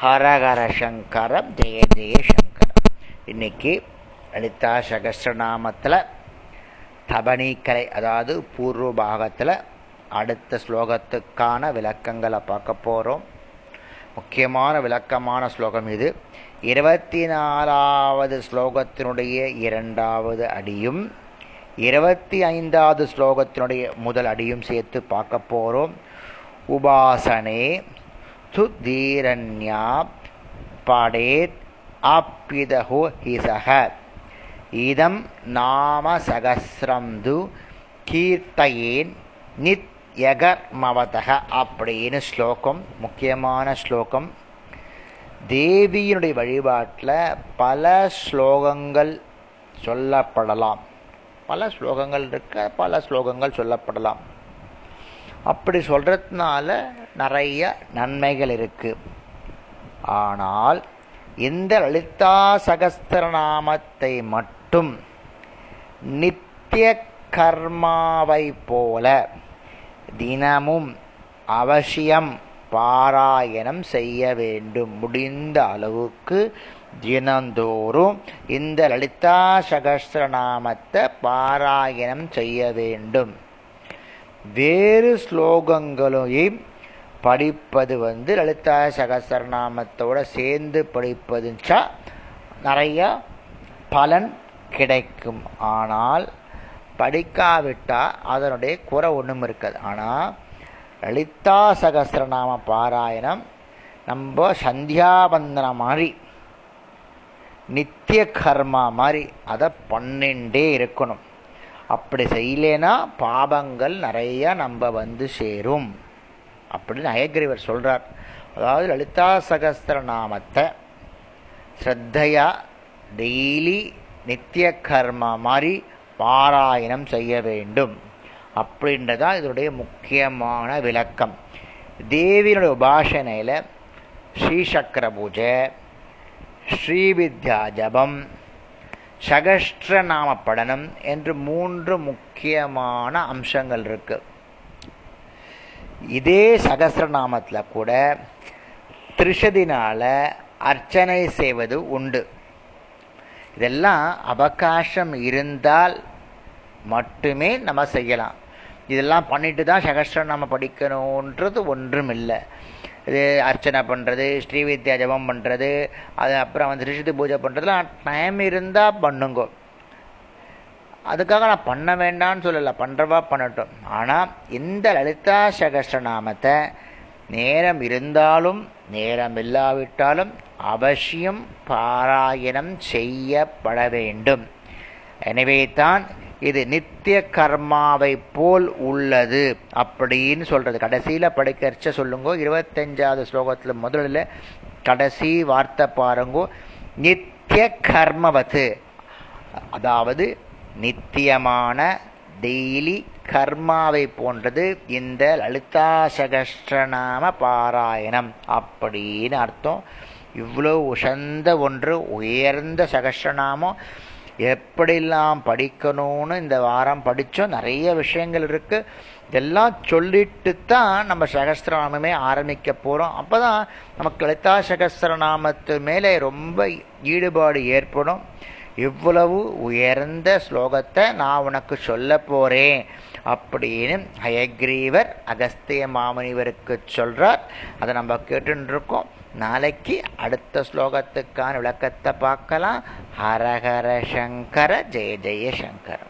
ஹரஹர சங்கரம் ஜெய ஜெய சங்கரம். இன்னைக்கு லலிதா சகசிரநாமத்தில் தபணிக்கலை அதாவது பூர்வ பாகத்தில் அடுத்த ஸ்லோகத்துக்கான விளக்கங்களை பார்க்க போகிறோம் முக்கியமான விளக்கமான ஸ்லோகம் இது. இருபத்தி நாலாவது ஸ்லோகத்தினுடைய இரண்டாவது அடியும் இருபத்தி ஐந்தாவது ஸ்லோகத்தினுடைய முதல் அடியும் சேர்த்து பார்க்க போகிறோம் உபாசனே சுதீரண்யா படேத் ஆப்பிதஹோ ஹிசக இதம் நாம சகசிரம் து கீர்த்தையேன் நித் யகர்மவதக அப்படின்னு ஸ்லோகம் முக்கியமான ஸ்லோகம். தேவியினுடைய வழிபாட்டில் பல ஸ்லோகங்கள் சொல்லப்படலாம். பல ஸ்லோகங்கள் இருக்க பல ஸ்லோகங்கள் சொல்லப்படலாம். அப்படி சொல்கிறதுனால நிறைய நன்மைகள் இருக்குது ஆனால் இந்த லலிதா சகஸ்திரநாமத்தை மட்டும் நித்திய கர்மாவை போல தினமும் அவசியம் பாராயணம் செய்ய வேண்டும். முடிந்த அளவுக்கு தினந்தோறும் இந்த லலிதா சகஸ்திரநாமத்தை பாராயணம் செய்ய வேண்டும். வேறு ஸ்லோகங்களையும் படிப்பது வந்து லலிதா சகசரநாமத்தோட சேர்ந்து படிப்பதுச்சா நிறைய பலன் கிடைக்கும். ஆனால் படிக்காவிட்டால் அதனுடைய குறை ஒன்றும் இருக்காது. ஆனால் லலிதா சகசிரநாம பாராயணம் நம்ம சந்தியாபந்தனம் மாதிரி நித்திய கர்மா மாதிரி அதை பண்ணிண்டே இருக்கணும். அப்படி செய்யலைன்னா பாபங்கள் நிறைய நம்ம வந்து சேரும். அப்படின்னு அயக்ரிவர் சொல்கிறார் அதாவது லலிதா சகஸ்திர நாமத்தை ஸ்ரத்தையா டெய்லி நித்திய கர்மா மாதிரி பாராயணம் செய்ய வேண்டும். அப்படின்றதா இதனுடைய முக்கியமான விளக்கம். தேவியினுடைய உபாசனையில் ஸ்ரீசக்கர பூஜை ஸ்ரீவித்யா ஜபம் சகஸ்ர நாம படனம் என்று மூன்று முக்கியமான அம்சங்கள் இருக்கு. இதே சகசிரநாமத்தில் கூட திரிஷதினால அர்ச்சனை செய்வது உண்டு. இதெல்லாம் அவகாசம் இருந்தால் மட்டுமே நம்ம செய்யலாம். இதெல்லாம் பண்ணிட்டு தான் சகஸ்ரநாம படிக்கணுன்றது ஒன்றும் இல்லை இது அர்ச்சனை பண்ணுறது ஸ்ரீவித்யா ஜபம் பண்ணுறது அது அப்புறம் வந்து ரிஷித்து பூஜை பண்ணுறதுலாம் டைம் இருந்தால் பண்ணுங்கோ. அதுக்காக நான் பண்ண வேண்டாம்னு சொல்லலை பண்ணுறவா பண்ணட்டும். ஆனால் இந்த லலிதா சகஸ்ரநாமத்தை நேரம் இருந்தாலும் நேரம் இல்லாவிட்டாலும் அவசியம் பாராயணம் செய்யப்பட வேண்டும். எனவே தான் இது நித்திய கர்மாவை போல் உள்ளது அப்படின்னு சொல்றது. கடைசியில படிக்கிறச்ச சொல்லுங்க இருபத்தஞ்சாவது ஸ்லோகத்துல முதல்ல கடைசி வார்த்தை பாருங்கோ. நித்திய கர்மவத்து. அதாவது நித்தியமான டெய்லி கர்மாவை போன்றது இந்த லலிதா சகஸ்ரநாம பாராயணம் அப்படின்னு அர்த்தம். இவ்வளோ உசந்த ஒன்று உயர்ந்த சகஸ்ரநாமம் எப்படிலாம் படிக்கணும்னு இந்த வாரம் படித்தோம் நிறைய விஷயங்கள் இருக்குது இதெல்லாம் சொல்லிட்டு தான் நம்ம சகஸ்திரநாமமே ஆரம்பிக்க போகிறோம் அப்போ தான் நமக்கு லலிதா சகஸ்திரநாமத்து மேலே ரொம்ப ஈடுபாடு ஏற்படும். இவ்வளவு உயர்ந்த ஸ்லோகத்தை நான் உனக்கு சொல்ல போகிறேன் அப்படின்னு ஹயக்ரீவர் அகஸ்திய மாமனிவருக்கு சொல்கிறார் அதை நம்ம கேட்டுன்னு இருக்கோம். நாளைக்கு அடுத்த ஸ்லோகத்துக்கான விளக்கத்தை பார்க்கலாம். ஹரஹர சங்கர ஜெய ஜெய சங்கர